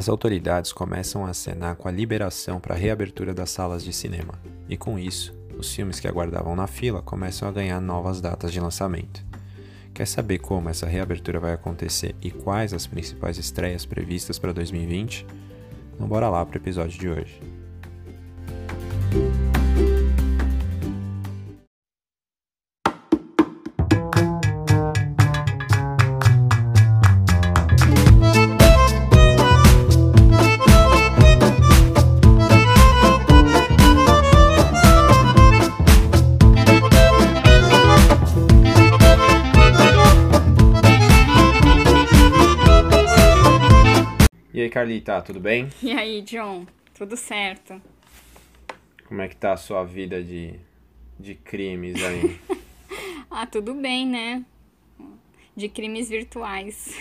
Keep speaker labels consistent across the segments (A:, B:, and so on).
A: As autoridades começam a acenar com a liberação para a reabertura das salas de cinema, e com isso, os filmes que aguardavam na fila começam a ganhar novas datas de lançamento. Quer saber como essa reabertura vai acontecer e quais as principais estreias previstas para 2020? Então bora lá para o episódio de hoje. E aí, Carlita, tudo bem?
B: E aí, John? Tudo certo?
A: Como é que tá a sua vida de, de crimes aí?
B: ah, tudo bem, né? De crimes virtuais.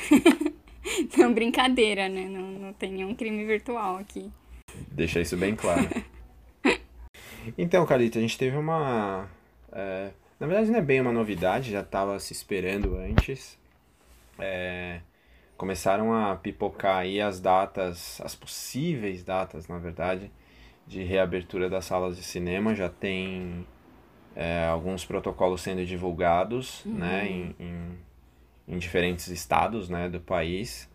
B: não, brincadeira, né? Não, não tem nenhum crime virtual aqui.
A: Deixa isso bem claro. então, Carlita, a gente teve uma. É, na verdade, não é bem uma novidade, já estava se esperando antes. É, começaram a pipocar aí as datas, as possíveis datas, na verdade, de reabertura das salas de cinema. Já tem é, alguns protocolos sendo divulgados,
B: Uhum.
A: né, em, em, em diferentes estados, né, do país.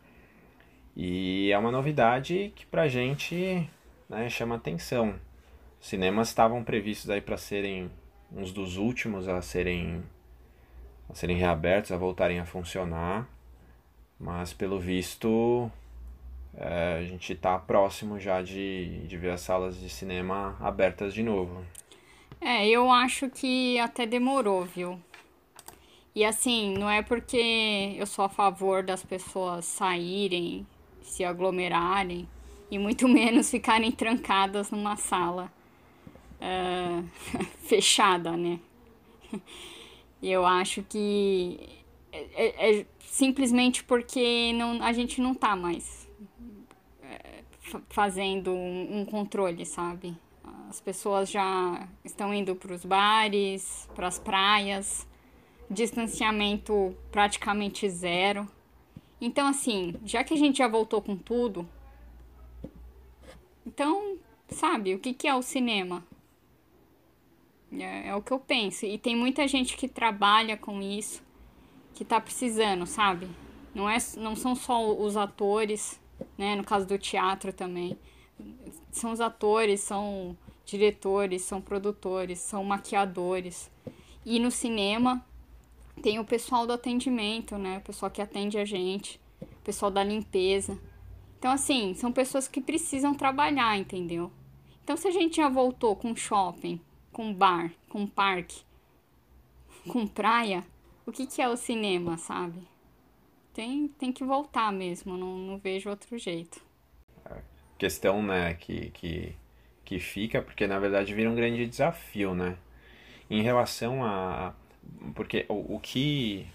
A: E é uma novidade que pra gente, né, chama atenção. Os cinemas estavam previstos aí para serem uns dos últimos a serem a serem reabertos, a voltarem a funcionar. Mas pelo visto é, a gente está próximo já de, de ver as salas de cinema abertas de novo.
B: É, eu acho que até demorou, viu? E assim, não é porque eu sou a favor das pessoas saírem, se aglomerarem, e muito menos ficarem trancadas numa sala ah, fechada, né? Eu acho que é, é- é simplesmente porque não, a gente não tá mais é, fa- fazendo um, um controle, sabe? As pessoas já estão indo para os bares, para as praias, distanciamento praticamente zero. Então, assim, já que a gente já voltou com tudo, então, sabe, o que, que é o cinema? É, é o que eu penso. E tem muita gente que trabalha com isso, que tá precisando, sabe? Não, é, não são só os atores, né? No caso do teatro também. São os atores, são diretores, são produtores, são maquiadores. E no cinema tem o pessoal do atendimento, né? O pessoal que atende a gente, o pessoal da limpeza. Então, assim, são pessoas que precisam trabalhar, entendeu? Então, se a gente já voltou com shopping, com bar, com parque, com praia, o que, que é o cinema, sabe? Tem, tem que voltar mesmo, não, não vejo outro jeito.
A: Questão, né, que, que, que fica, porque na verdade vira um grande desafio, né? Em relação a. Porque o, o que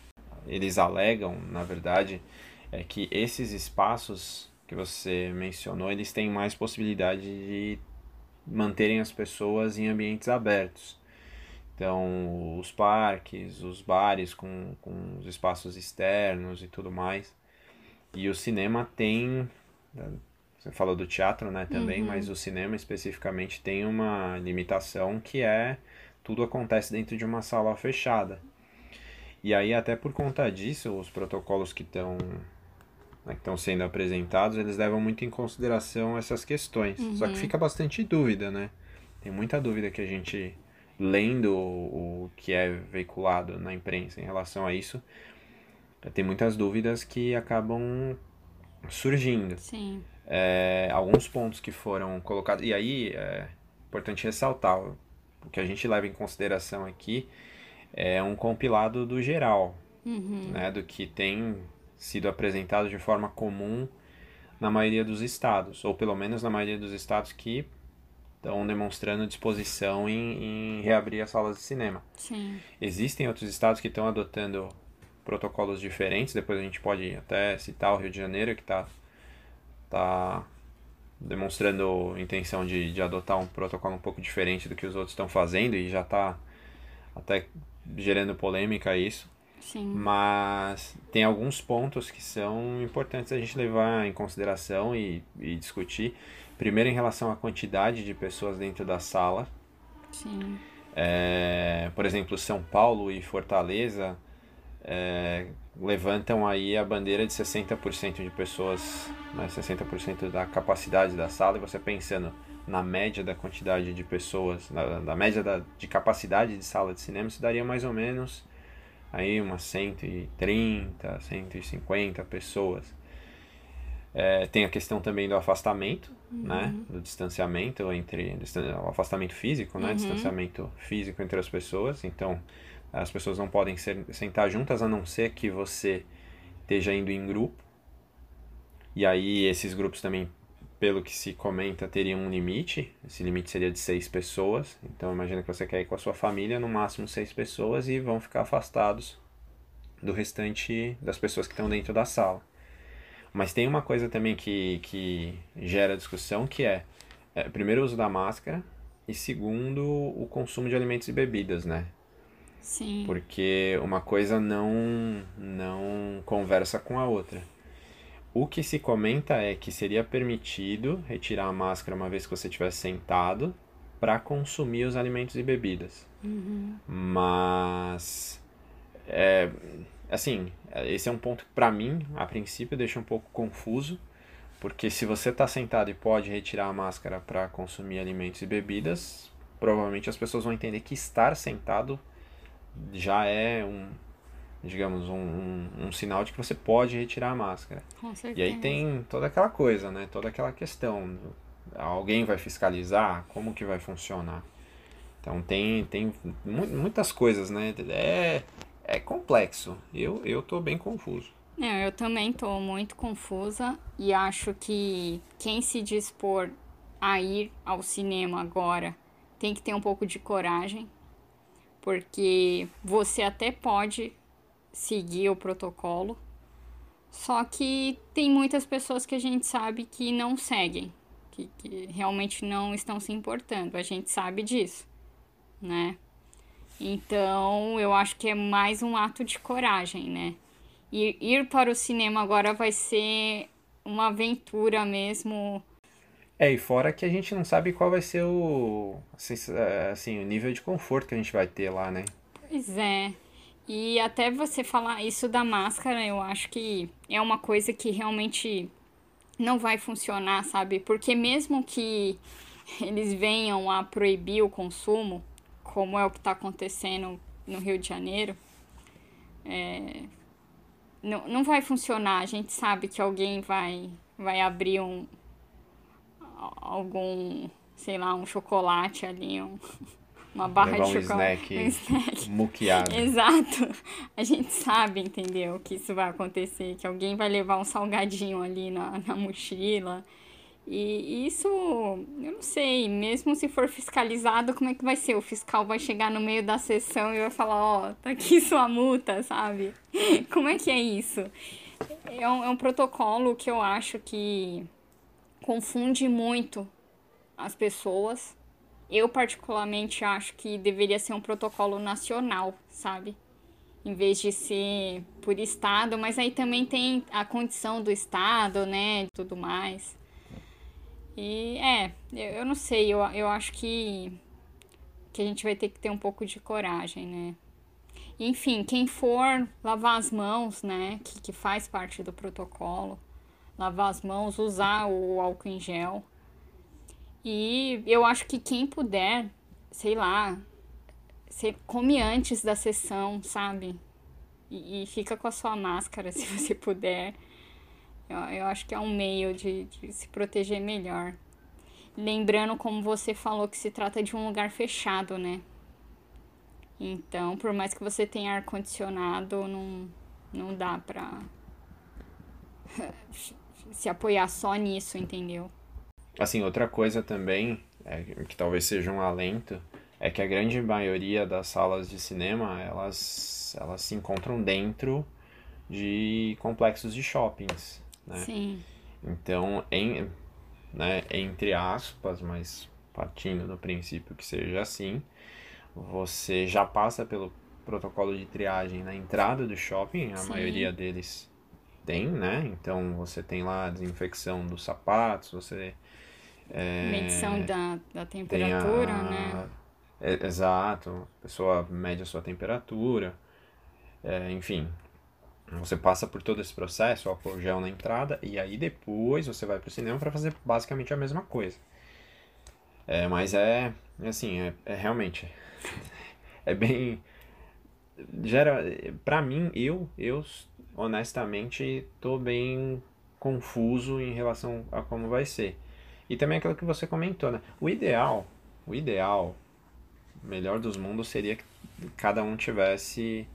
A: eles alegam, na verdade, é que esses espaços que você mencionou, eles têm mais possibilidade de manterem as pessoas em ambientes abertos. Então, os parques, os bares com, com os espaços externos e tudo mais. E o cinema tem. Você falou do teatro, né, também, mas o cinema especificamente tem uma limitação que é tudo acontece dentro de uma sala fechada. E aí, até por conta disso, os protocolos que estão né, que estão sendo apresentados, eles levam muito em consideração essas questões. Só que fica bastante dúvida, né? Tem muita dúvida que a gente, lendo o, que é veiculado na imprensa em relação a isso, tem muitas dúvidas que acabam surgindo.
B: Sim.
A: É, alguns pontos que foram colocados. E aí é importante ressaltar: o que a gente leva em consideração aqui é um compilado do geral,
B: Uhum.
A: né? Do que tem sido apresentado de forma comum na maioria dos estados, ou pelo menos na maioria dos estados que estão demonstrando disposição em, em, reabrir as salas de cinema.
B: Sim.
A: Existem outros estados que estão adotando protocolos diferentes, depois a gente pode até citar o Rio de Janeiro, que está tá demonstrando intenção de, de adotar um protocolo um pouco diferente do que os outros estão fazendo e já está até gerando polêmica isso.
B: Sim.
A: Mas tem alguns pontos que são importantes a gente levar em consideração e, e discutir. Primeiro, em relação à quantidade de pessoas dentro da sala.
B: Sim.
A: É, por exemplo, São Paulo e Fortaleza é, levantam aí a bandeira de 60% de pessoas, né, 60% da capacidade da sala, e você pensando na média da quantidade de pessoas, na, na média da, de capacidade de sala de cinema, isso daria mais ou menos aí umas 130, 150 pessoas. É, tem a questão também do afastamento, uhum. né? Do distanciamento entre... O afastamento físico, né? Uhum. Distanciamento físico entre as pessoas. Então, as pessoas não podem ser, sentar juntas a não ser que você esteja indo em grupo. E aí esses grupos também, pelo que se comenta, teriam um limite. Esse limite seria de seis pessoas. Então imagina que você quer ir com a sua família, no máximo seis pessoas, e vão ficar afastados do restante das pessoas que estão dentro da sala. Mas tem uma coisa também que, que gera discussão, que é, é primeiro o uso da máscara e segundo o consumo de alimentos e bebidas, né?
B: Sim.
A: Porque uma coisa não, não conversa com a outra. O que se comenta é que seria permitido retirar a máscara uma vez que você estiver sentado para consumir os alimentos e bebidas.
B: Uhum.
A: Mas, é, assim, esse é um ponto que para mim, a princípio, deixa um pouco confuso. Porque se você está sentado e pode retirar a máscara para consumir alimentos e bebidas, provavelmente as pessoas vão entender que estar sentado já é um, digamos, um, um, um, sinal de que você pode retirar a máscara.
B: Com certeza.
A: E aí tem toda aquela coisa, né? Toda aquela questão. Alguém vai fiscalizar? Como que vai funcionar? Então tem, tem muitas coisas, né? É, é complexo. Eu, eu tô bem confuso.
B: É, eu também tô muito confusa e acho que quem se dispor a ir ao cinema agora tem que ter um pouco de coragem, porque você até pode seguir o protocolo, só que tem muitas pessoas que a gente sabe que não seguem, que, que realmente não estão se importando, a gente sabe disso, né? Então eu acho que é mais um ato de coragem, né? Ir, ir para o cinema agora vai ser uma aventura mesmo
A: é, e fora que a gente não sabe qual vai ser o assim, o nível de conforto que a gente vai ter lá, né?
B: Pois é. E até você falar isso da máscara, eu acho que é uma coisa que realmente não vai funcionar, sabe? Porque mesmo que eles venham a proibir o consumo, como é o que está acontecendo no Rio de Janeiro, é, não, não vai funcionar. A gente sabe que alguém vai, vai abrir um, algum, sei lá, um chocolate ali, um, uma barra
A: Levar
B: de
A: um
B: chocolate.
A: Snack um snack muqueado.
B: Exato. A gente sabe, entendeu? Que isso vai acontecer, que alguém vai levar um salgadinho ali na, na mochila. E isso, eu não sei, mesmo se for fiscalizado, como é que vai ser? O fiscal vai chegar no meio da sessão e vai falar, ó, oh, tá aqui sua multa, sabe? Como é que é isso? É um, é um protocolo que eu acho que confunde muito as pessoas. Eu, particularmente, acho que deveria ser um protocolo nacional, sabe? Em vez de ser por estado, mas aí também tem a condição do estado, né? Tudo mais. E é, eu, não sei, eu, eu acho que, que a gente vai ter que ter um pouco de coragem, né? Enfim, quem for lavar as mãos, né? Que, que faz parte do protocolo lavar as mãos, usar o álcool em gel. E eu acho que quem puder, sei lá, você come antes da sessão, sabe? E, e, fica com a sua máscara se você puder. Eu, eu acho que é um meio de, de se proteger melhor. Lembrando, como você falou, que se trata de um lugar fechado, né? Então, por mais que você tenha ar-condicionado, não, não dá pra, se apoiar só nisso, entendeu?
A: Assim, outra coisa também, é, que talvez seja um alento, é que a grande maioria das salas de cinema, elas, elas se encontram dentro de complexos de shoppings, né?
B: Sim.
A: Então, em, né, entre aspas, mas partindo do princípio que seja assim, você já passa pelo protocolo de triagem na entrada do shopping, a
B: Sim.
A: maioria deles tem, né? Então você tem lá a desinfecção dos sapatos, você é,
B: Medição da, da
A: tem
B: temperatura,
A: a-
B: né?
A: é, exato, a pessoa mede a sua temperatura, é, enfim. Você passa por todo esse processo, álcool gel na entrada, e aí depois você vai pro cinema para fazer basicamente a mesma coisa. É, mas é, assim, é, é realmente, é bem, gera, pra mim, eu, eu honestamente tô bem confuso em relação a como vai ser. E também aquilo que você comentou, né? O ideal, o ideal, melhor dos mundos seria que cada um tivesse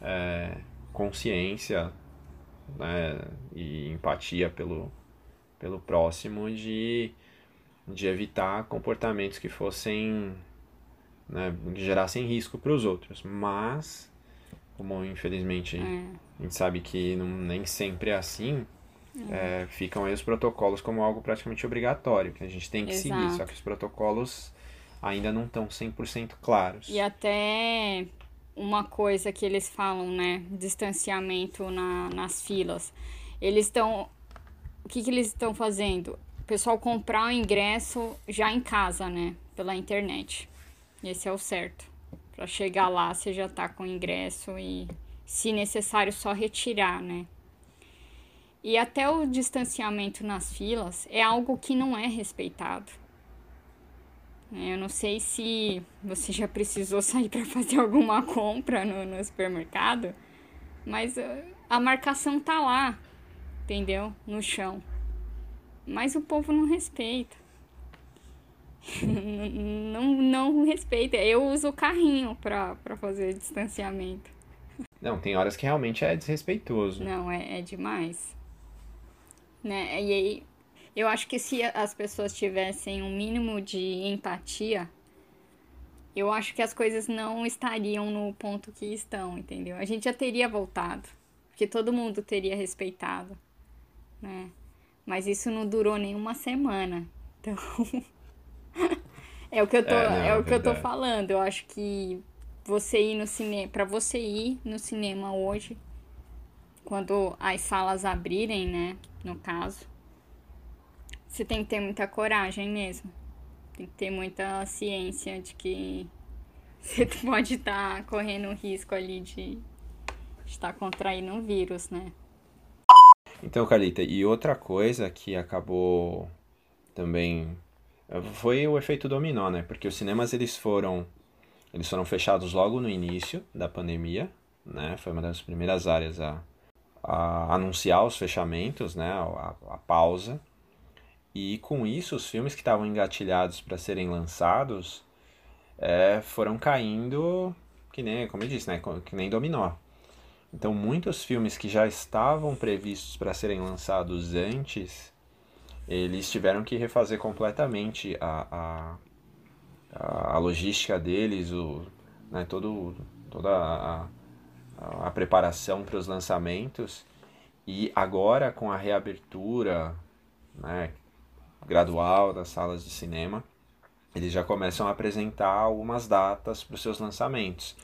A: é, consciência né, e empatia pelo, pelo próximo de, de evitar comportamentos que fossem né, que gerassem risco para os outros. Mas, como infelizmente
B: É.
A: a gente sabe que não, nem sempre é assim, é, ficam aí os protocolos como algo praticamente obrigatório, que a gente tem que seguir,
B: Exato.
A: só que os protocolos ainda não estão 100% claros.
B: E até uma coisa que eles falam, né? Distanciamento na, nas filas. Eles estão. O que, que eles estão fazendo? O pessoal comprar o ingresso já em casa, né? Pela internet. Esse é o certo. Pra chegar lá, você já tá com o ingresso e, se necessário, só retirar, né? E até o distanciamento nas filas é algo que não é respeitado. Eu não sei se você já precisou sair para fazer alguma compra no, no supermercado, mas uh, a marcação tá lá, entendeu? No chão. Mas o povo não respeita. não, não respeita. Eu uso o carrinho para fazer distanciamento.
A: Não, tem horas que realmente é desrespeitoso.
B: Não, é, é demais. Né? E aí, eu acho que se as pessoas tivessem um mínimo de empatia, eu acho que as coisas não estariam no ponto que estão, entendeu? A gente já teria voltado, porque todo mundo teria respeitado, né? Mas isso não durou nem uma semana. Então, é o que eu tô,
A: É, não,
B: é,
A: é
B: o que eu tô
A: verdade.
B: falando. Eu acho que você ir no cinema, para você ir no cinema hoje, quando as salas abrirem, né, no caso, você tem que ter muita coragem mesmo. Tem que ter muita ciência de que você pode estar correndo risco ali de estar contraindo um vírus, né?
A: Então, Carlita, e outra coisa que acabou também foi o efeito dominó, né? Porque os cinemas eles foram eles foram fechados logo no início da pandemia, né? Foi uma das primeiras áreas a, a anunciar os fechamentos, né? A, a pausa. E com isso, os filmes que estavam engatilhados para serem lançados é, foram caindo, que nem, como eu disse, né? Que nem dominó. Então, muitos filmes que já estavam previstos para serem lançados antes, eles tiveram que refazer completamente a, a, a logística deles, o, né, todo, toda a, a, a preparação para os lançamentos. E agora, com a reabertura né, gradual das salas de cinema, eles já começam a apresentar algumas datas para os seus lançamentos.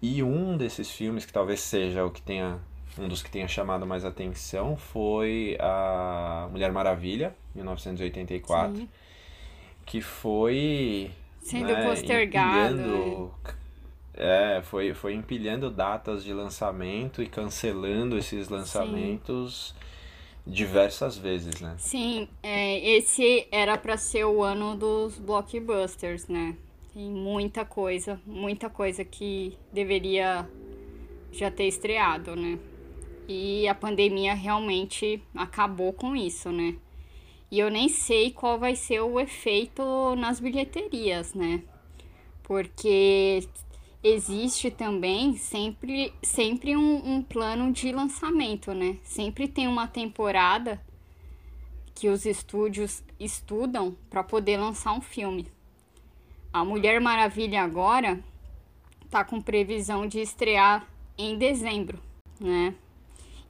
A: E um desses filmes, que talvez seja o que tenha um dos que tenha chamado mais atenção, foi a Mulher Maravilha, 1984,
B: Sim.
A: que foi
B: Sendo
A: né,
B: postergado.
A: empilhando- é, foi, foi empilhando datas de lançamento e cancelando esses lançamentos diversas vezes, né?
B: Sim, é, esse era pra ser o ano dos blockbusters, né? Tem muita coisa, muita coisa que deveria já ter estreado, né? E a pandemia realmente acabou com isso, né? E eu nem sei qual vai ser o efeito nas bilheterias, né? Porque existe também sempre, sempre um, um plano de lançamento, né? Sempre tem uma temporada que os estúdios estudam para poder lançar um filme. A Mulher Maravilha agora tá com previsão de estrear em dezembro, né?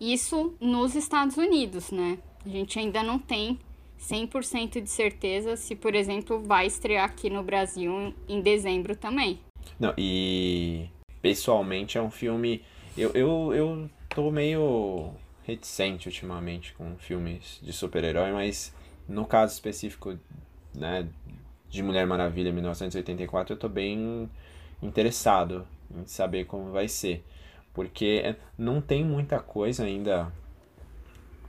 B: Isso nos Estados Unidos, né? A gente ainda não tem 100% de certeza se, por exemplo, vai estrear aqui no Brasil em dezembro também.
A: Não, e pessoalmente é um filme. Eu, eu, eu tô meio reticente ultimamente com filmes de super-herói, mas no caso específico né, de Mulher Maravilha 1984, eu tô bem interessado em saber como vai ser. Porque não tem muita coisa ainda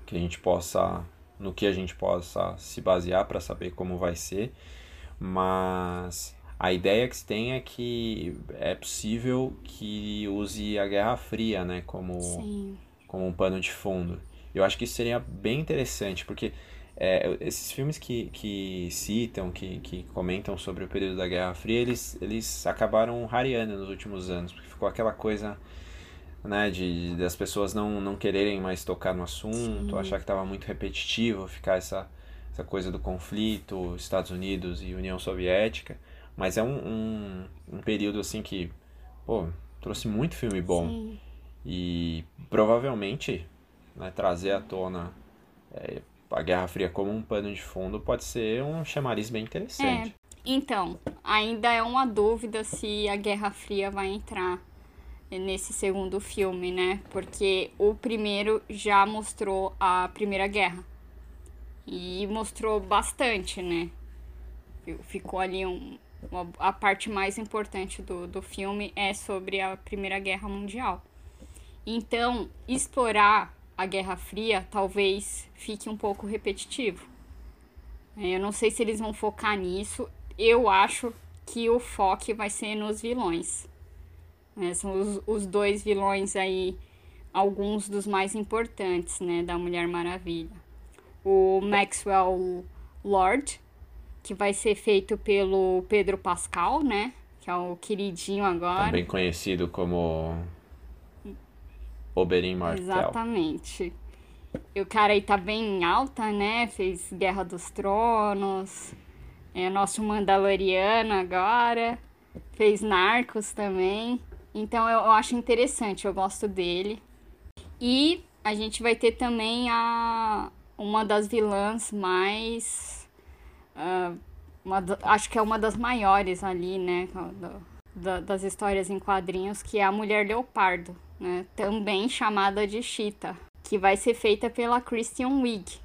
A: que a gente possa. no que a gente possa se basear para saber como vai ser, mas a ideia que se tem é que é possível que use a Guerra Fria, né, como, como um pano de fundo. Eu acho que isso seria bem interessante, porque é, esses filmes que, que citam, que, que comentam sobre o período da Guerra Fria, eles, eles acabaram rareando nos últimos anos, porque ficou aquela coisa né, de, de das pessoas não, não quererem mais tocar no assunto, Sim. achar que estava muito repetitivo, ficar essa, essa coisa do conflito Estados Unidos e União Soviética. Mas é um, um, um período assim que, pô, trouxe muito filme bom. Sim. E provavelmente né, trazer à tona é, a Guerra Fria como um pano de fundo pode ser um chamariz bem interessante.
B: É. Então, ainda é uma dúvida se a Guerra Fria vai entrar nesse segundo filme, né? Porque o primeiro já mostrou a Primeira Guerra. E mostrou bastante, né? Ficou ali um, a parte mais importante do, do filme é sobre a Primeira Guerra Mundial. Então, explorar a Guerra Fria talvez fique um pouco repetitivo. É, eu não sei se eles vão focar nisso. Eu acho que o foco vai ser nos vilões. É, são os, os dois vilões aí, alguns dos mais importantes, né, da Mulher Maravilha. O Maxwell Lord, que vai ser feito pelo Pedro Pascal, né? Que é o queridinho agora.
A: Também conhecido como Oberyn Martell.
B: Exatamente. E o cara aí tá bem em alta, né? Fez Guerra dos Tronos. É nosso Mandaloriano agora. Fez Narcos também. Então eu, eu acho interessante, eu gosto dele. E a gente vai ter também a uma das vilãs mais Uma, acho que é uma das maiores ali, né? Do, das histórias em quadrinhos, que é a Mulher Leopardo, né? Também chamada de Cheetah, que vai ser feita pela Christian Wig.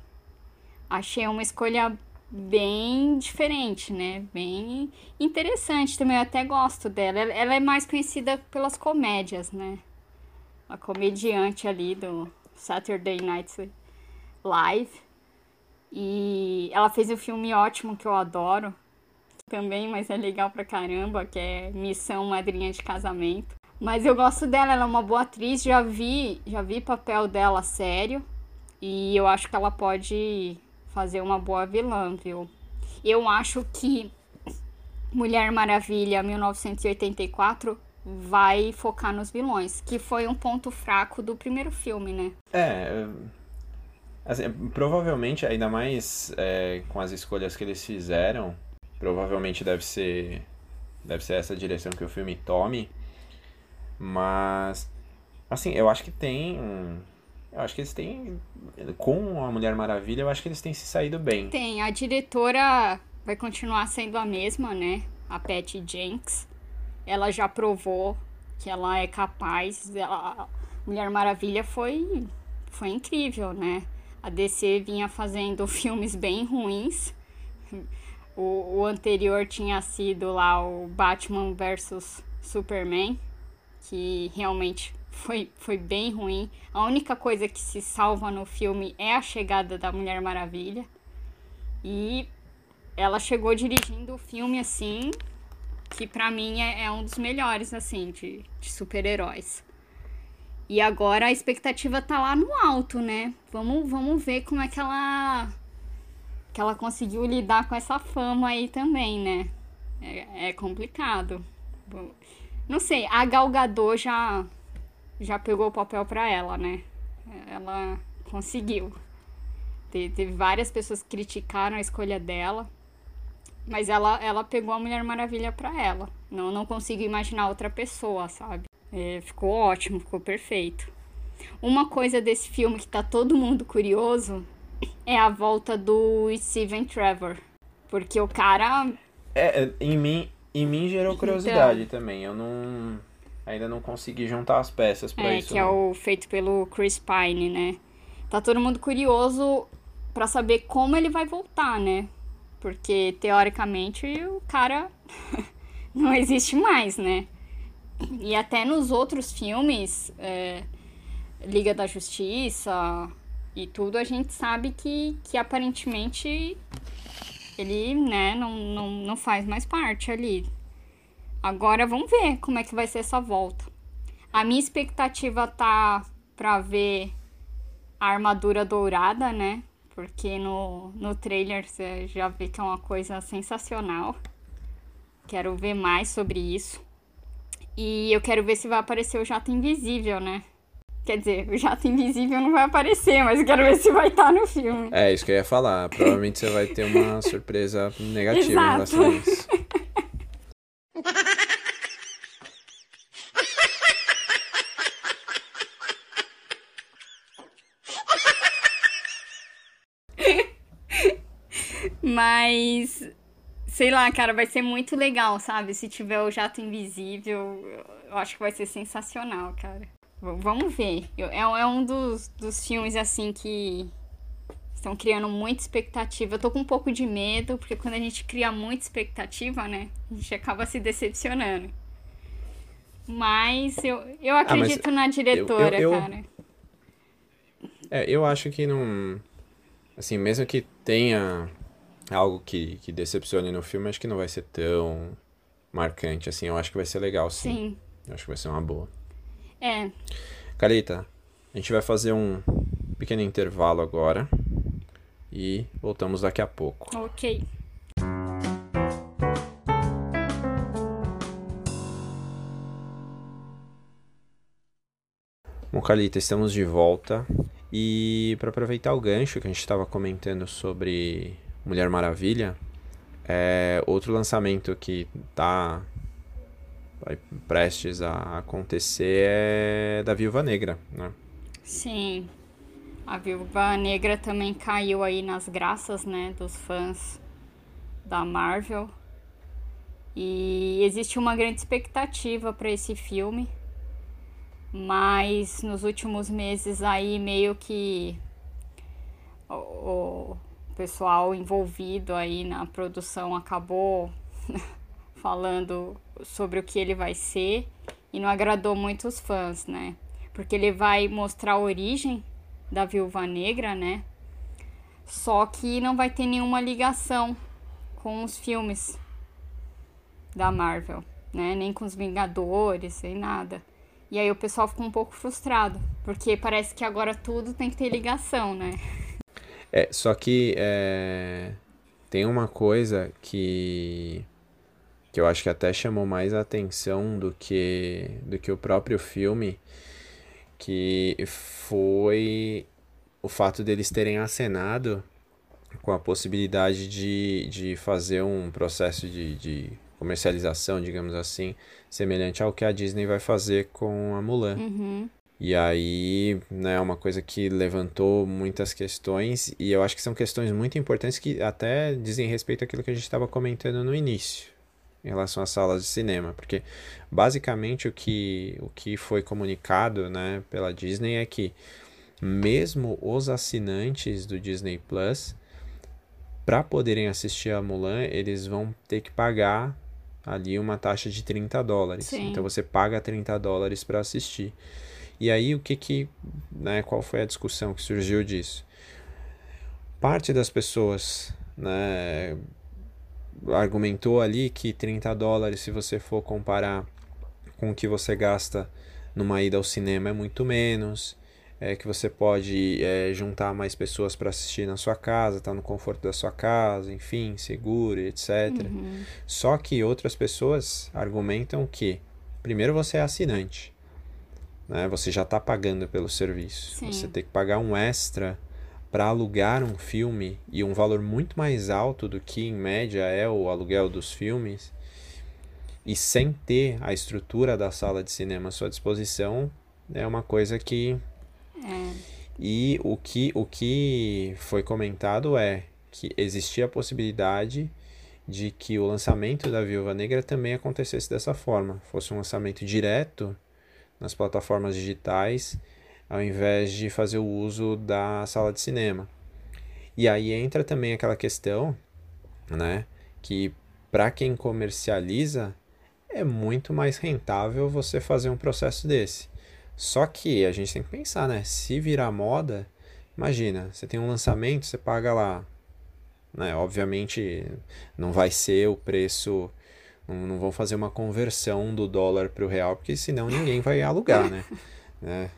B: Achei uma escolha bem diferente, né? Bem interessante também, eu até gosto dela. Ela é mais conhecida pelas comédias, né? A comediante ali do Saturday Night Live. E ela fez um filme ótimo que eu adoro também, mas é legal pra caramba, que é Missão Madrinha de Casamento. Mas eu gosto dela, ela é uma boa atriz, já vi, já vi papel dela sério e eu acho que ela pode fazer uma boa vilã, viu? Eu acho que Mulher Maravilha 1984 vai focar nos vilões, que foi um ponto fraco do primeiro filme, né?
A: É, Assim, provavelmente, ainda mais é, com as escolhas que eles fizeram, provavelmente deve ser, deve ser essa direção que o filme tome. Mas, assim, eu acho que tem. Eu acho que eles têm. Com a Mulher Maravilha, eu acho que eles têm se saído bem.
B: Tem. A diretora vai continuar sendo a mesma, né? A Patty Jenks. Ela já provou que ela é capaz. Ela, Mulher Maravilha foi, foi incrível, né? A DC vinha fazendo filmes bem ruins. O, o anterior tinha sido lá o Batman vs Superman, que realmente foi, foi bem ruim. A única coisa que se salva no filme é a chegada da Mulher Maravilha. E ela chegou dirigindo o filme assim, que pra mim é, é um dos melhores, assim, de, de super-heróis. E agora a expectativa tá lá no alto, né? Vamos, vamos ver como é que ela que ela conseguiu lidar com essa fama aí também, né? É, é complicado. Não sei, a Gal Gadot já, já pegou o papel pra ela, né? Ela conseguiu. Te- Teve várias pessoas que criticaram a escolha dela, mas ela, ela pegou a Mulher Maravilha pra ela. Não, não consigo imaginar outra pessoa, sabe? É, ficou ótimo, ficou perfeito. Uma coisa desse filme que tá todo mundo curioso é a volta do Steven Trevor. Porque o cara
A: É, é, em mim, em mim gerou curiosidade também. Eu não. Ainda não consegui juntar as peças pra
B: É,
A: isso.
B: que é
A: não.
B: o feito pelo Chris Pine, né? Tá todo mundo curioso pra saber como ele vai voltar, né? Porque teoricamente o cara não existe mais, né? E até nos outros filmes, é, Liga da Justiça e tudo, a gente sabe que, que aparentemente ele, né, não, não, não faz mais parte ali. Agora vamos ver como é que vai ser essa volta. A minha expectativa tá pra ver a armadura dourada, né? Porque no, no trailer você já vê que é uma coisa sensacional. Quero ver mais sobre isso. E eu quero ver se vai aparecer o jato invisível, né? Quer dizer, o jato invisível não vai aparecer, mas eu quero ver se vai estar no filme.
A: É, isso que eu ia falar. Provavelmente você vai ter uma surpresa negativa em
B: Exato.
A: relação a isso.
B: Mas, sei lá, cara, vai ser muito legal, sabe? Se tiver o jato invisível, eu acho que vai ser sensacional, cara. V- vamos ver. Eu- É, é um dos, dos filmes, assim, que estão criando muita expectativa. Eu tô com um pouco de medo, porque quando a gente cria muita expectativa, né? A gente acaba se decepcionando. Mas eu, eu acredito na diretora,
A: eu-
B: cara.
A: É, eu acho que não. Assim, mesmo que tenha algo que, que decepcione no filme, acho que não vai ser tão marcante assim. Eu acho que vai ser legal, sim.
B: Sim.
A: Eu acho que vai ser uma boa.
B: É,
A: Carita, a gente vai fazer um pequeno intervalo agora e voltamos daqui a pouco.
B: ok.
A: Bom, Carlita, estamos de volta. E para aproveitar o gancho que a gente estava comentando sobre Mulher Maravilha, é outro lançamento que tá prestes a acontecer é da Viúva Negra, né?
B: Sim. A Viúva Negra também caiu aí nas graças, né, dos fãs da Marvel. E existe uma grande expectativa para esse filme. Mas nos últimos meses aí meio que o pessoal envolvido aí na produção acabou falando sobre o que ele vai ser e não agradou muito os fãs, né? Porque ele vai mostrar a origem da Viúva Negra, né? Só que não vai ter nenhuma ligação com os filmes da Marvel, né? Nem com os Vingadores, nem nada. E aí o pessoal ficou um pouco frustrado, porque parece que agora tudo tem que ter ligação, né?
A: É, só que é, tem uma coisa que que eu acho que até chamou mais atenção do que do que o próprio filme, que foi o fato deles terem acenado com a possibilidade de, de fazer um processo de, de comercialização, digamos assim, semelhante ao que a Disney vai fazer com a Mulan.
B: Uhum.
A: E aí, né, uma coisa que levantou muitas questões, e eu acho que são questões muito importantes que até dizem respeito àquilo que a gente estava comentando no início, em relação às salas de cinema, porque basicamente o que, o que foi comunicado, né, pela Disney é que mesmo os assinantes do Disney Plus, para poderem assistir a Mulan, eles vão ter que pagar ali uma taxa de 30 dólares.
B: Sim.
A: Então você paga 30 dólares para assistir. E aí o que que, né, qual foi a discussão que surgiu disso? Parte das pessoas, né, argumentou ali que 30 dólares, se você for comparar com o que você gasta numa ida ao cinema, é muito menos. É que você pode é, juntar mais pessoas para assistir na sua casa, tá no conforto da sua casa, enfim, seguro, etc.
B: Uhum.
A: Só que outras pessoas argumentam que primeiro você é assinante, né? Você já está pagando pelo serviço.
B: Sim.
A: Você tem que pagar um extra para alugar um filme e um valor muito mais alto do que em média é o aluguel dos filmes e sem ter a estrutura da sala de cinema à sua disposição é uma coisa que
B: É.
A: e o que o que foi comentado é que existia a possibilidade de que o lançamento da Viúva Negra também acontecesse dessa forma, fosse um lançamento direto nas plataformas digitais, ao invés de fazer o uso da sala de cinema. E aí entra também aquela questão, né, que para quem comercializa é muito mais rentável você fazer um processo desse. Só que a gente tem que pensar, né, se virar moda, imagina, você tem um lançamento, você paga lá né? Obviamente não vai ser o preço, não, não vão fazer uma conversão do dólar para o real, porque senão ninguém vai alugar, né? né?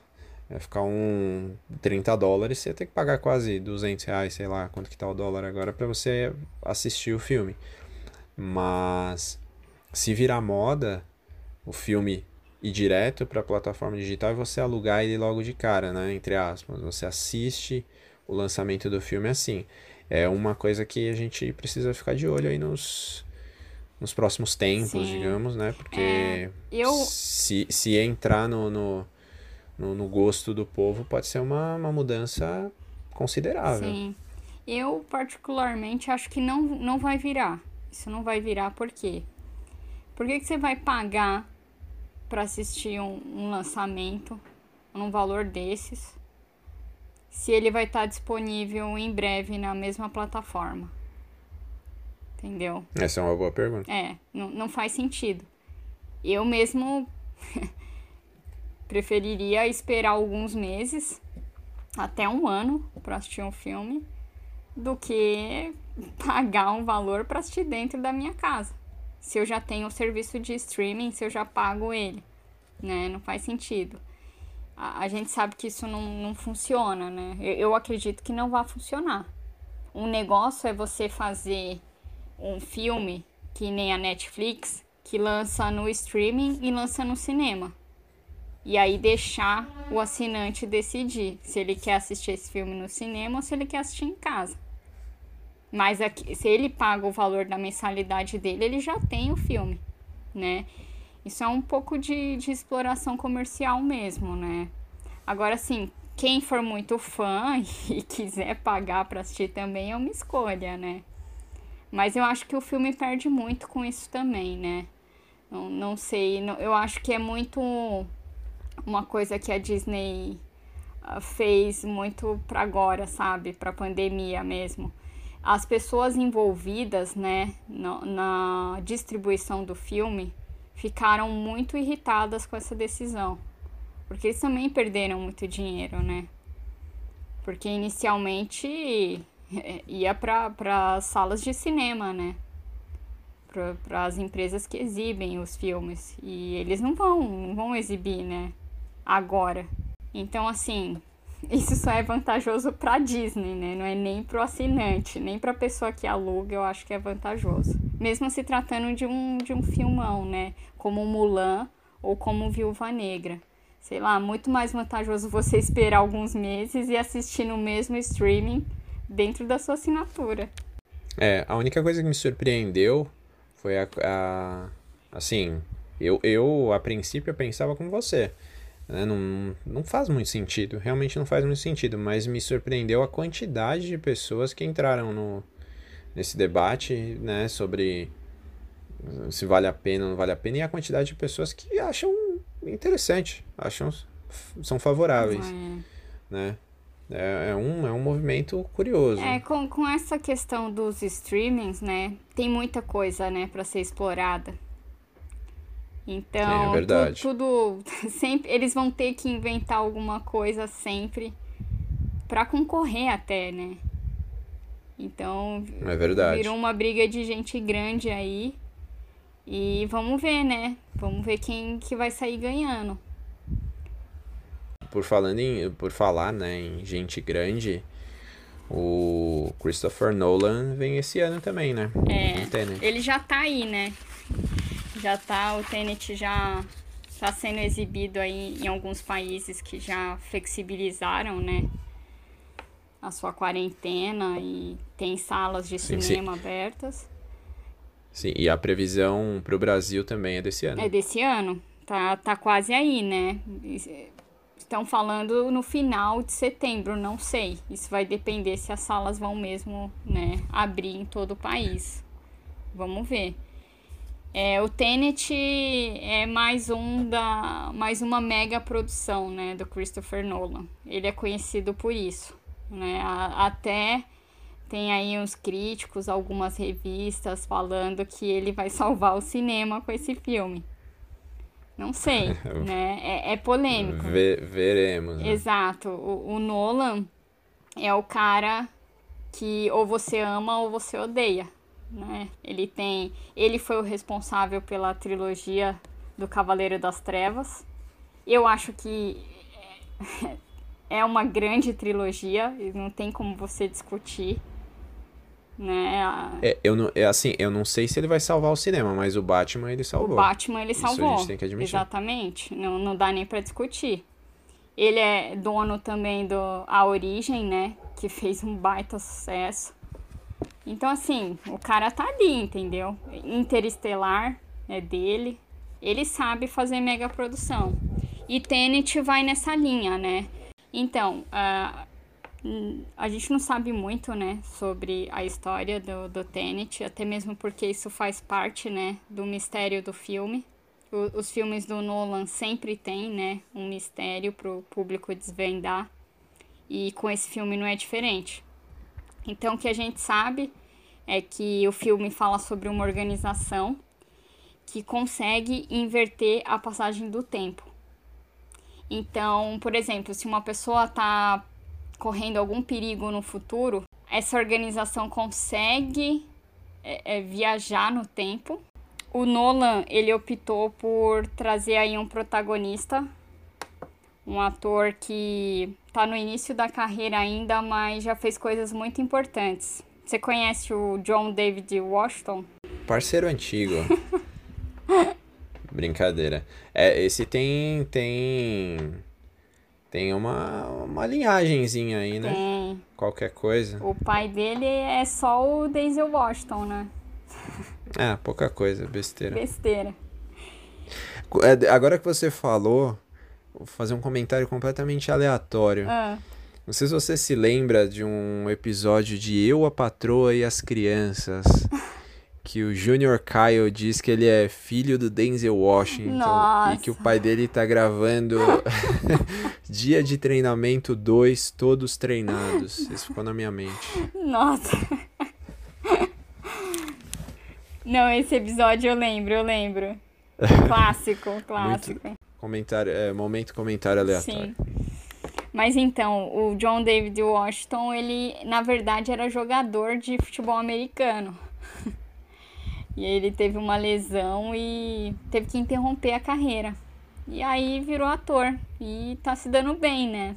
A: Vai ficar um 30 dólares, você tem que pagar quase 200 reais, sei lá quanto que tá o dólar agora para você assistir o filme. Mas se virar moda, o filme ir direto para a plataforma digital e você alugar ele logo de cara, né? Entre aspas, você assiste o lançamento do filme assim é uma coisa que a gente precisa ficar de olho aí nos, nos próximos tempos,
B: Sim.
A: digamos, né? Porque
B: É, eu-
A: se, se entrar no, no, no, no gosto do povo, pode ser uma, uma mudança considerável.
B: Sim. Eu, particularmente, acho que não, não vai virar. Isso não vai virar por quê? Por que, que você vai pagar para assistir um, um lançamento num valor desses se ele vai estar disponível em breve na mesma plataforma? Entendeu?
A: Essa é uma boa pergunta.
B: É, não, não faz sentido. Eu mesmo preferiria esperar alguns meses, até um ano, para assistir um filme, do que pagar um valor para assistir dentro da minha casa. Se eu já tenho o serviço de streaming, se eu já pago ele, né? Não faz sentido. A, a gente sabe que isso não, não funciona, né? Eu, eu acredito que não vai funcionar. Um negócio é você fazer um filme que nem a Netflix, que lança no streaming e lança no cinema. E aí deixar o assinante decidir se ele quer assistir esse filme no cinema ou se ele quer assistir em casa. Mas aqui, se ele paga o valor da mensalidade dele, ele já tem o filme, né? Isso é um pouco de, de exploração comercial mesmo, né? Agora, assim, quem for muito fã e quiser pagar para assistir também é uma escolha, né? Mas eu acho que o filme perde muito com isso também, né? Não, não sei, não- eu acho que é muito uma coisa que a Disney ah, fez muito para agora, sabe? Para pandemia mesmo. As pessoas envolvidas, né, na, na distribuição do filme ficaram muito irritadas com essa decisão. Porque eles também perderam muito dinheiro, né? Porque inicialmente ia para salas de cinema, né? Para as empresas que exibem os filmes. E eles não vão, não vão exibir, né? Agora. Então, assim, isso só é vantajoso para Disney, né? Não é nem pro assinante, nem para pessoa que aluga, eu acho que é vantajoso. Mesmo se tratando de um, de um filmão, né? Como Mulan ou como Viúva Negra. Sei lá, muito mais vantajoso você esperar alguns meses e assistir no mesmo streaming dentro da sua assinatura.
A: É, a única coisa que me surpreendeu foi a, a- assim, eu, eu a princípio eu pensava como você, né? Não, não faz muito sentido, realmente não faz muito sentido, mas me surpreendeu a quantidade de pessoas que entraram no, nesse debate, né, sobre se vale a pena ou não vale a pena, e a quantidade de pessoas que acham interessante, acham, são favoráveis,
B: É.
A: né? É, é um, é um movimento curioso.
B: É, com, com essa questão dos streamings, né? Tem muita coisa, né, pra ser explorada. Então,
A: É
B: tu- tudo sempre eles vão ter que inventar alguma coisa sempre pra concorrer até, né? Então,
A: É verdade.
B: virou uma briga de gente grande aí. E vamos ver, né? Vamos ver quem que vai sair ganhando.
A: Por falando em, por falar, né, em gente grande, o Christopher Nolan vem esse ano também, né?
B: É. Ele já tá aí, né? Já tá, o Tenet já Está sendo exibido aí em alguns países que já flexibilizaram, né? A sua quarentena e tem salas de sim, cinema sim. abertas.
A: Sim, e a previsão para o Brasil também é desse ano.
B: É desse ano. Tá, tá quase aí, né? Estão falando no final de setembro, não sei. Isso vai depender se as salas vão mesmo, né, abrir em todo o país. Vamos ver. É, o Tenet é mais um da mais uma mega produção, né, do Christopher Nolan. Ele é conhecido por isso, né? A, até tem aí uns críticos, algumas revistas falando que ele vai salvar o cinema com esse filme. Não sei, né? É, é polêmico.
A: Ve veremos. Né?
B: Exato. O, o Nolan é o cara que ou você ama ou você odeia né? Ele tem, ele foi o responsável pela trilogia do Cavaleiro das Trevas. Eu acho que é uma grande trilogia, não tem como você discutir. Né?
A: É, eu não, é assim, eu não sei se ele vai salvar o cinema, mas o Batman ele salvou.
B: O Batman ele salvou. Isso a gente tem que admitir. Exatamente. Não, não dá nem para discutir. Ele é dono também do A Origem, né? Que fez um baita sucesso. Então, assim, o cara tá ali, entendeu? Interestelar é dele. Ele sabe fazer mega produção. E Tenet vai nessa linha, né? Então, uh, a gente não sabe muito, né, sobre a história do, do Tenet, até mesmo porque isso faz parte, né, do mistério do filme. O, os filmes do Nolan sempre tem, né, um mistério pro público desvendar. E com esse filme não é diferente. Então, o que a gente sabe é que o filme fala sobre uma organização que consegue inverter a passagem do tempo. Então, por exemplo, se uma pessoa está correndo algum perigo no futuro, essa organização consegue é, é, viajar no tempo. O Nolan ele optou por trazer aí um protagonista, um ator que tá no início da carreira ainda, mas já fez coisas muito importantes. Você conhece o John David Washington?
A: Parceiro antigo. Brincadeira. É, esse tem tem tem uma uma linhagenzinha aí, né? Tem. Qualquer coisa.
B: O pai dele é só o Denzel Washington, né?
A: É, pouca coisa, besteira.
B: Besteira.
A: É, agora que você falou, Vou fazer um comentário completamente aleatório. Ah. Não sei se você se lembra de um episódio de Eu, a Patroa e as Crianças. que o Junior Kyle diz que ele é filho do Denzel Washington
B: Nossa.
A: e que o pai dele tá gravando Dia de Treinamento 2, todos treinados. Isso ficou na minha mente.
B: Nossa. Não, esse episódio eu lembro, eu lembro. Clássico, clássico. Muito,
A: Comentário, é, momento comentário aleatório. Sim.
B: Mas então, o John David Washington, ele na verdade era jogador de futebol americano. e ele teve uma lesão e teve que interromper a carreira. E aí virou ator e tá se dando bem, né?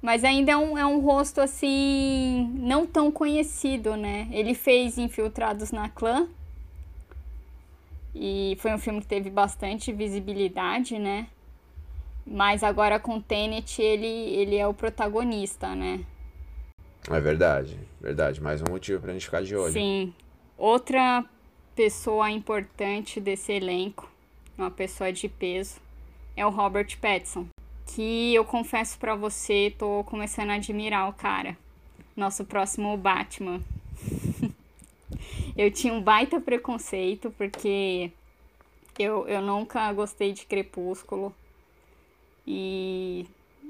B: Mas ainda é um, é um rosto assim, não tão conhecido, né? Ele fez Infiltrados na Clã, e foi um filme que teve bastante visibilidade, né? Mas agora com Tenet ele, ele é o protagonista, né?
A: É verdade, verdade. Mais um motivo pra gente ficar de olho.
B: Sim. Outra pessoa importante desse elenco, uma pessoa de peso, é o Robert Pattinson. Que eu confesso para você, tô começando a admirar o cara. Nosso próximo Batman. Eu tinha um baita preconceito, porque eu, eu nunca gostei de Crepúsculo. E,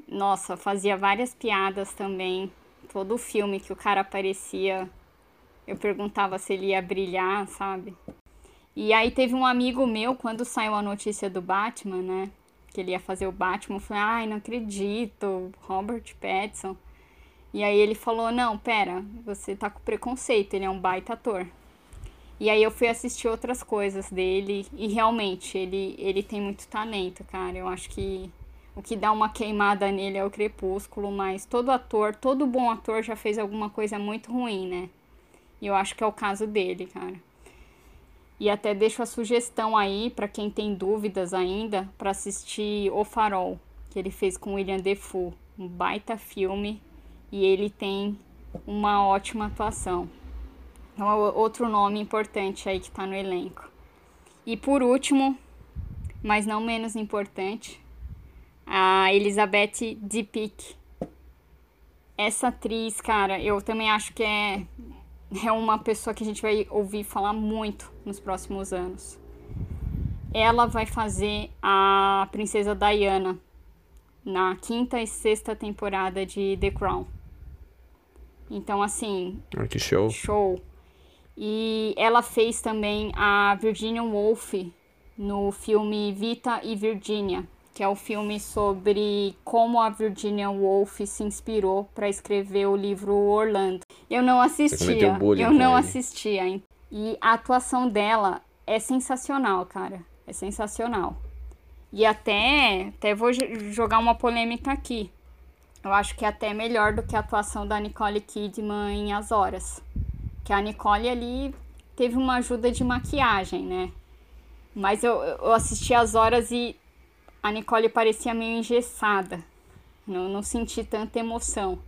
B: nossa, fazia várias piadas também. Todo filme que o cara aparecia, eu perguntava se ele ia brilhar, sabe? E aí teve um amigo meu, quando saiu a notícia do Batman, né? Que ele ia fazer o Batman, eu falei, ai, não acredito, Robert Pattinson. E aí ele falou, não, pera, você tá com preconceito, ele é um baita ator. E aí eu fui assistir outras coisas dele e realmente ele, ele tem muito talento, cara. Eu acho que o que dá uma queimada nele é o crepúsculo, mas todo ator, todo bom ator já fez alguma coisa muito ruim, né? E eu acho que é o caso dele, cara. E até deixo a sugestão aí para quem tem dúvidas ainda para assistir O Farol, que ele fez com William Defoe, um baita filme e ele tem uma ótima atuação. Então, é outro nome importante aí que está no elenco. E por último, mas não menos importante, a Elizabeth Dipik. Essa atriz, cara, eu também acho que é é uma pessoa que a gente vai ouvir falar muito nos próximos anos. Ela vai fazer a princesa Diana na quinta e sexta temporada de The Crown. Então, assim.
A: Ah, que show!
B: Show! E ela fez também a Virginia Woolf no filme Vita e Virginia, que é o filme sobre como a Virginia Woolf se inspirou para escrever o livro Orlando. Eu não assistia, eu não assistia. E a atuação dela é sensacional, cara. É sensacional. E até, até vou jogar uma polêmica aqui. Eu acho que é até melhor do que a atuação da Nicole Kidman em As Horas. Que a Nicole ali teve uma ajuda de maquiagem, né? Mas eu, eu assisti As Horas e a Nicole parecia meio engessada. Não, não senti tanta emoção.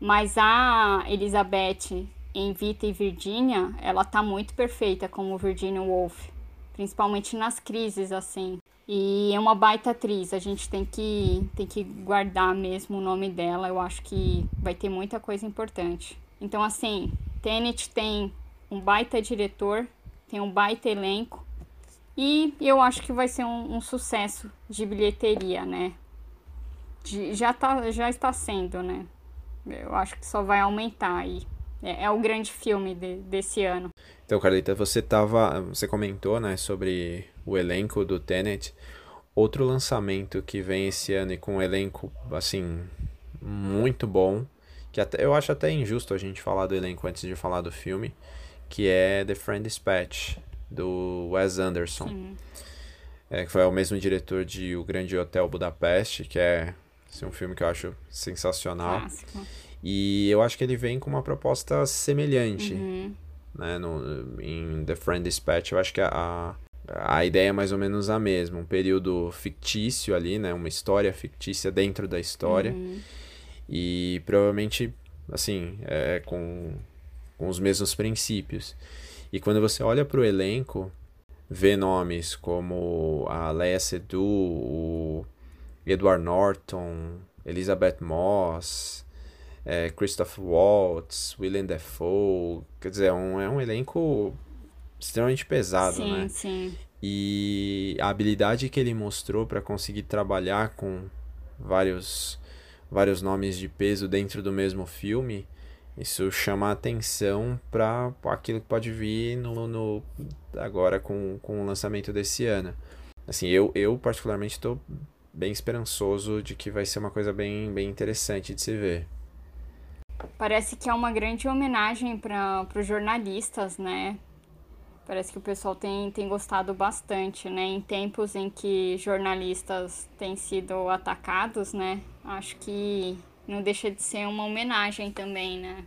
B: Mas a Elizabeth em Vita e Virginia, ela tá muito perfeita como Virginia Woolf. Principalmente nas crises, assim. E é uma baita atriz. A gente tem que, tem que guardar mesmo o nome dela. Eu acho que vai ter muita coisa importante. Então, assim, Tenet tem um baita diretor, tem um baita elenco. E eu acho que vai ser um, um sucesso de bilheteria, né? De, já, tá, já está sendo, né? Eu acho que só vai aumentar aí. É, é o grande filme de, desse ano.
A: Então, Carlita, você tava. Você comentou, né, sobre o elenco do Tenet. Outro lançamento que vem esse ano e com um elenco, assim, muito bom. Que até, eu acho até injusto a gente falar do elenco antes de falar do filme. Que é The Friend Dispatch do Wes Anderson. É, que foi o mesmo diretor de O Grande Hotel Budapeste, que é assim, um filme que eu acho sensacional. Clássico. E eu acho que ele vem com uma proposta semelhante. Uhum. Né, no, em The Friend Dispatch, eu acho que a, a ideia é mais ou menos a mesma. Um período fictício ali, né? Uma história fictícia dentro da história. Uhum. E provavelmente, assim, é, com, com os mesmos princípios. E quando você olha para o elenco, vê nomes como a Leia Seydoux, o Edward Norton, Elizabeth Moss, é, Christoph Waltz, Willem Dafoe, quer dizer, é um, é um elenco extremamente pesado,
B: sim,
A: né?
B: Sim.
A: E a habilidade que ele mostrou para conseguir trabalhar com vários vários nomes de peso dentro do mesmo filme isso chama a atenção para aquilo que pode vir no, no, agora com, com o lançamento desse ano. Assim, eu, eu particularmente estou bem esperançoso de que vai ser uma coisa bem, bem interessante de se ver.
B: Parece que é uma grande homenagem para os jornalistas, né? Parece que o pessoal tem, tem gostado bastante, né? Em tempos em que jornalistas têm sido atacados, né? Acho que não deixa de ser uma homenagem também, né?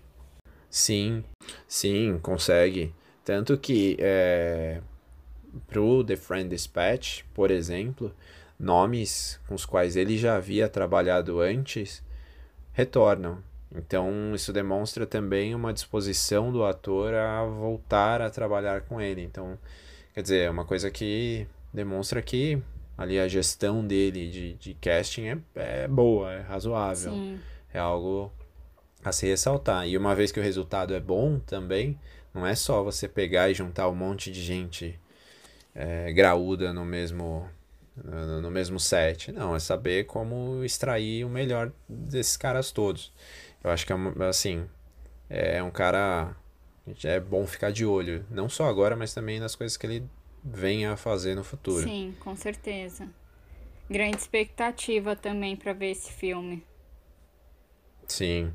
A: Sim, sim, consegue. Tanto que é, pro The Friend Dispatch, por exemplo, nomes com os quais ele já havia trabalhado antes retornam. Então, isso demonstra também uma disposição do ator a voltar a trabalhar com ele. Então, quer dizer, é uma coisa que demonstra que ali a gestão dele de, de casting é, é boa, é razoável. Sim. É algo a se ressaltar. E uma vez que o resultado é bom também, não é só você pegar e juntar um monte de gente é, graúda no mesmo no, mesmo set. Não, é saber como extrair o melhor desses caras todos. Eu acho que é assim, é um cara é bom ficar de olho, não só agora, mas também nas coisas que ele venha a fazer no futuro.
B: Sim, com certeza. Grande expectativa também para ver esse filme.
A: Sim.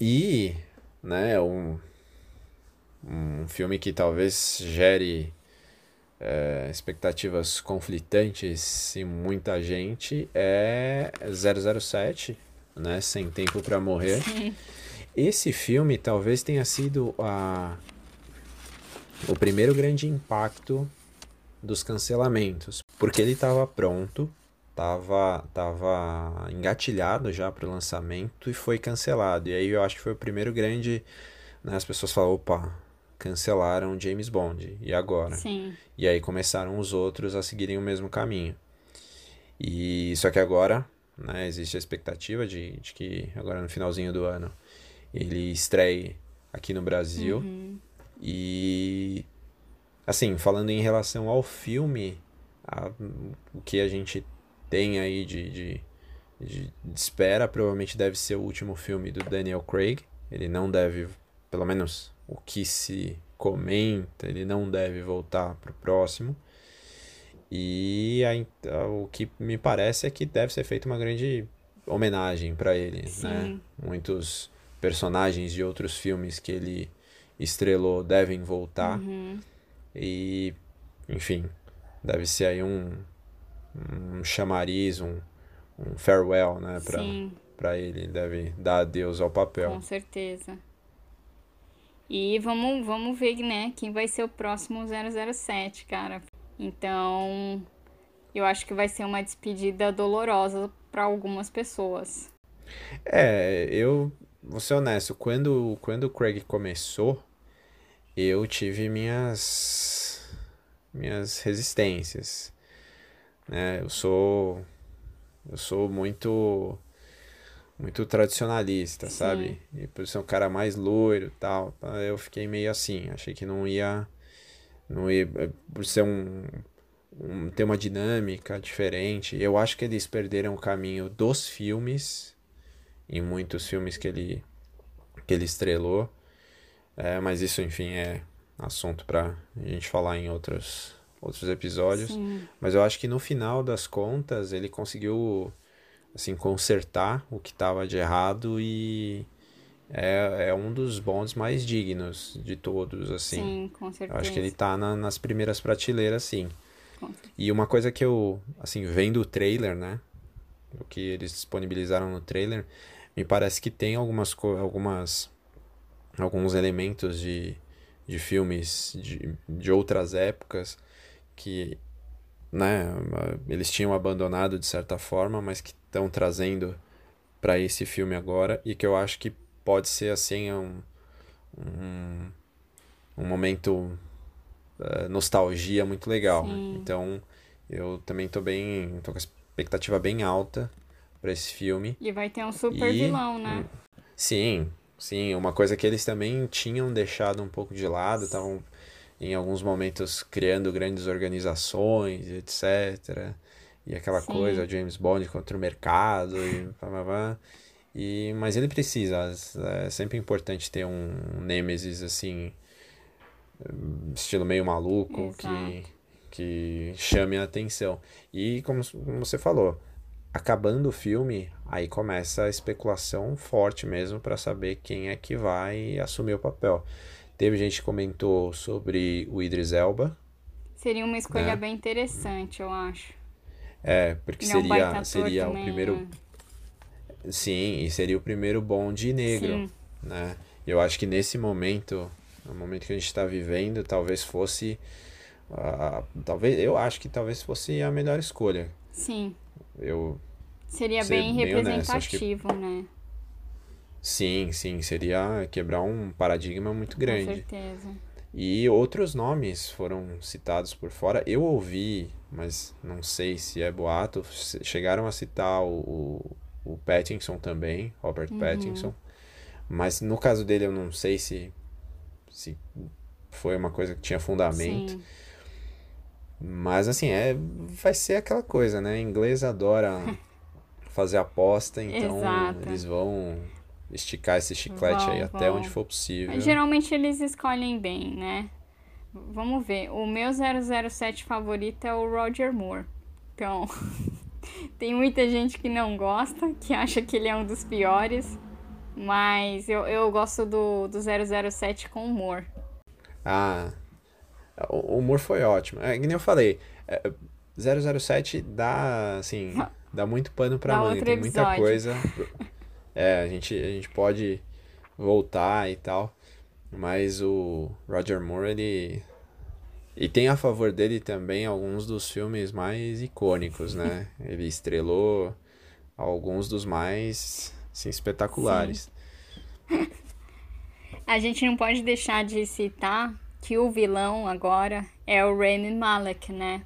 A: E, né, um, um filme que talvez gere é, expectativas conflitantes em muita gente é 007, né, Sem Tempo para Morrer.
B: Sim.
A: Esse filme talvez tenha sido a o primeiro grande impacto dos cancelamentos, porque ele estava pronto, estava tava engatilhado já para o lançamento e foi cancelado. E aí eu acho que foi o primeiro grande, né, as pessoas falaram, opa, cancelaram James Bond, e agora?
B: Sim.
A: E aí começaram os outros a seguirem o mesmo caminho. E só que agora, né, existe a expectativa de, de que agora no finalzinho do ano ele estreie aqui no Brasil.
B: Uhum.
A: E assim, falando em relação ao filme, a, o que a gente tem aí de, de, de, de espera provavelmente deve ser o último filme do Daniel Craig. Ele não deve, pelo menos o que se comenta, ele não deve voltar pro próximo. E a, o que me parece é que deve ser feita uma grande homenagem para ele, né?
B: Sim.
A: né? Muitos personagens de outros filmes que ele estrelou devem voltar.
B: Uhum.
A: E, enfim, deve ser aí um, um chamariz, um, um farewell, né, pra,
B: Sim,
A: pra ele. Deve dar adeus ao papel.
B: com certeza. E vamos, vamos ver, né, quem vai ser o próximo 007, cara. Então, eu acho que vai ser uma despedida dolorosa para algumas pessoas.
A: É, eu vou ser honesto, quando, quando o Craig começou, eu tive minhas minhas resistências, né? Eu sou eu sou muito muito tradicionalista,
B: Sim.
A: sabe? E por ser um cara mais loiro, e tal, eu fiquei meio assim, achei que não ia não ia por ser um, um ter uma dinâmica diferente. Eu acho que eles perderam o caminho dos filmes em muitos filmes que ele que ele estrelou. É, mas isso, enfim, é assunto para a gente falar em outros, outros episódios.
B: Sim.
A: Mas eu acho que no final das contas ele conseguiu assim consertar o que estava de errado e é, é um dos bondes mais dignos de todos, assim.
B: Sim, com
A: Eu
B: certeza.
A: acho que ele tá na- nas primeiras prateleiras, sim. E uma coisa que eu, assim, vendo o trailer, né? O que eles disponibilizaram no trailer, me parece que tem algumas, algumas alguns elementos de, de filmes de, de outras épocas que, né, eles tinham abandonado de certa forma, mas que estão trazendo para esse filme agora e que eu acho que pode ser, assim, um, um, um momento eh, nostalgia muito legal.
B: Sim.
A: Então, eu também tô bem, tô com a expectativa bem alta para esse filme.
B: E vai ter um super
A: E-
B: vilão, né?
A: Sim, sim, uma coisa que eles também tinham deixado um pouco de lado, estavam em alguns momentos criando grandes organizações, etc. E aquela
B: Sim.
A: coisa, James Bond contra o mercado e pá, pá, pá. E, mas ele precisa, é sempre importante ter um Nemesis assim, estilo meio maluco, que,
B: Exato.
A: que chame a atenção. E como, como você falou, acabando o filme, aí começa a especulação forte mesmo para saber quem é que vai assumir o papel. Teve gente que comentou sobre o Idris Elba,
B: Seria uma escolha
A: né?
B: bem interessante, eu acho.
A: é, porque
B: Ele é um
A: seria, seria o primeiro,
B: né?
A: sim, e seria o primeiro Bond negro,
B: Sim.
A: né? Eu acho que nesse momento, no momento que a gente está vivendo, talvez fosse, ah, talvez, eu acho que talvez fosse a melhor escolha.
B: Sim.
A: Eu,
B: Seria
A: Ser
B: bem
A: bem honesto, que-
B: representativo, né?
A: Sim, sim, seria quebrar um paradigma muito grande.
B: Com certeza.
A: E outros nomes foram citados por fora. Eu ouvi, mas não sei se é boato, che- chegaram a citar o, o, o Pattinson também, Robert
B: Uhum.
A: Pattinson. Mas no caso dele eu não sei se, se foi uma coisa que tinha fundamento.
B: Sim.
A: Mas assim, é, vai ser aquela coisa, né? Inglês adora fazer aposta, então
B: Exato.
A: eles vão esticar esse chiclete aí
B: Vão,
A: até
B: vão.
A: onde for possível.
B: Mas geralmente eles escolhem bem, né? Vamos ver. O meu 007 favorito é o Roger Moore. Então, tem muita gente que não gosta, que acha que ele é um dos piores. Mas eu, eu gosto do, do 007 com humor.
A: Ah, o humor foi ótimo. É, que nem eu falei, é, 007 dá, assim, dá muito pano pra
B: Dá outro
A: tem muita coisa. É, a gente, a gente pode voltar e tal, Mas o Roger Moore, ele. E tem a favor dele também alguns dos filmes mais icônicos, né? Ele estrelou alguns dos mais assim, espetaculares.
B: Sim. A gente não pode deixar de citar que o vilão agora é o Rami Malek, né?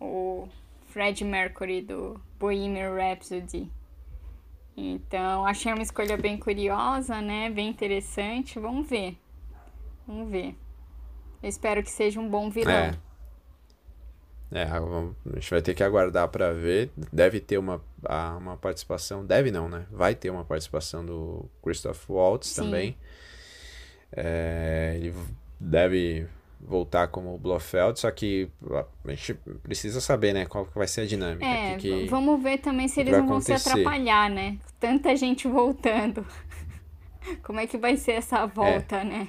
B: O Fred Mercury do Bohemian Rhapsody. Então, achei uma escolha bem curiosa, né? Bem interessante. Vamos ver. Vamos ver. Eu espero que seja um bom vilão.
A: É. É, a gente vai ter que aguardar para ver. Deve ter uma, uma participação. Deve não, né? Vai ter uma participação do Christoph Waltz Sim. também. É, ele deve voltar como Blofeld, só que a gente precisa saber, né, qual vai ser a dinâmica.
B: É,
A: que que,
B: vamos ver também se eles não vão acontecer. se atrapalhar, né? Tanta gente voltando. Como é que vai ser essa volta,
A: é.
B: né?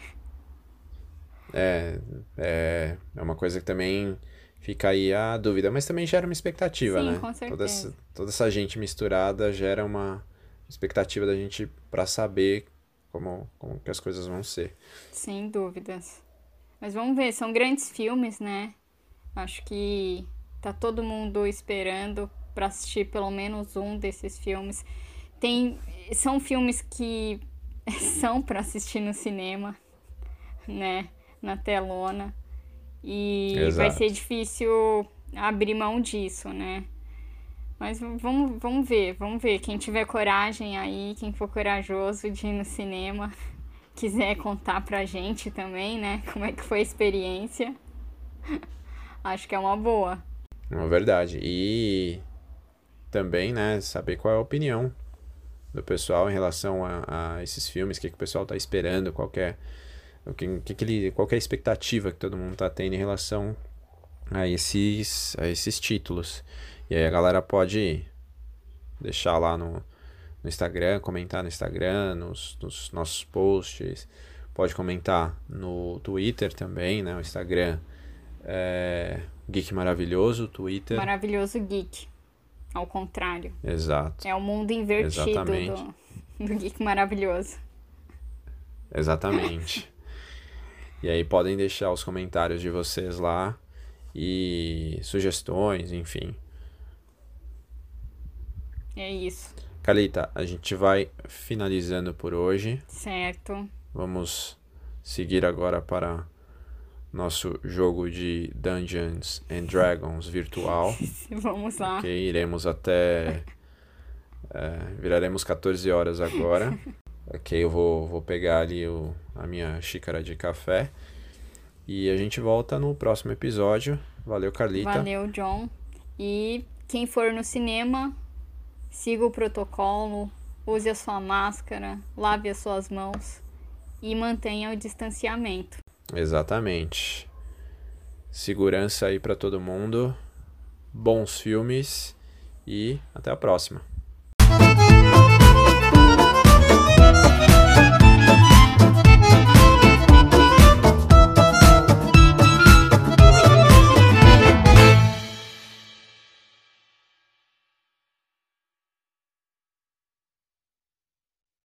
A: É, é, é uma coisa que também fica aí a dúvida, mas também gera uma expectativa,
B: Sim,
A: né?
B: Com certeza.
A: Toda essa, toda essa gente misturada gera uma expectativa da gente para saber como, como que as coisas vão ser.
B: Sem dúvidas. Mas vamos ver, são grandes filmes, né? Acho que tá todo mundo esperando para assistir pelo menos um desses filmes. Tem são filmes que são para assistir no cinema, né? na telona. E Exato. vai ser difícil abrir mão disso, né? Mas vamos, vamos ver, vamos ver. Quem tiver coragem aí, quem for corajoso de ir no cinema, quiser contar pra gente também, né? Como é que foi a experiência. Acho que é uma boa.
A: É verdade. E também, né, saber qual é a opinião do pessoal em relação a, a esses filmes, o que, que o pessoal tá esperando, qual é o que, que, que ele, qual é a expectativa que todo mundo está tendo em relação a esses, a esses títulos. E aí a galera pode deixar lá no, no Instagram, comentar no Instagram, nos, nos nossos posts, pode comentar no Twitter também, né? O Instagram é Geek Maravilhoso, Twitter.
B: Maravilhoso Geek. Ao contrário.
A: Exato.
B: É o mundo invertido do, do Geek Maravilhoso.
A: Exatamente. E aí podem deixar os comentários de vocês lá e sugestões, enfim.
B: É isso.
A: Calita, a gente vai finalizando por hoje.
B: Certo.
A: Vamos seguir agora para nosso jogo de Dungeons and Dragons virtual.
B: Vamos lá.
A: Ok, iremos até. É, viraremos 14 horas agora. Ok, eu vou, vou pegar ali o, a minha xícara de café. E a gente volta no próximo episódio. Valeu, Carlita.
B: Valeu, John. E quem for no cinema, siga o protocolo, use a sua máscara, lave as suas mãos e mantenha o distanciamento.
A: Exatamente. Segurança aí para todo mundo. Bons filmes e até a próxima.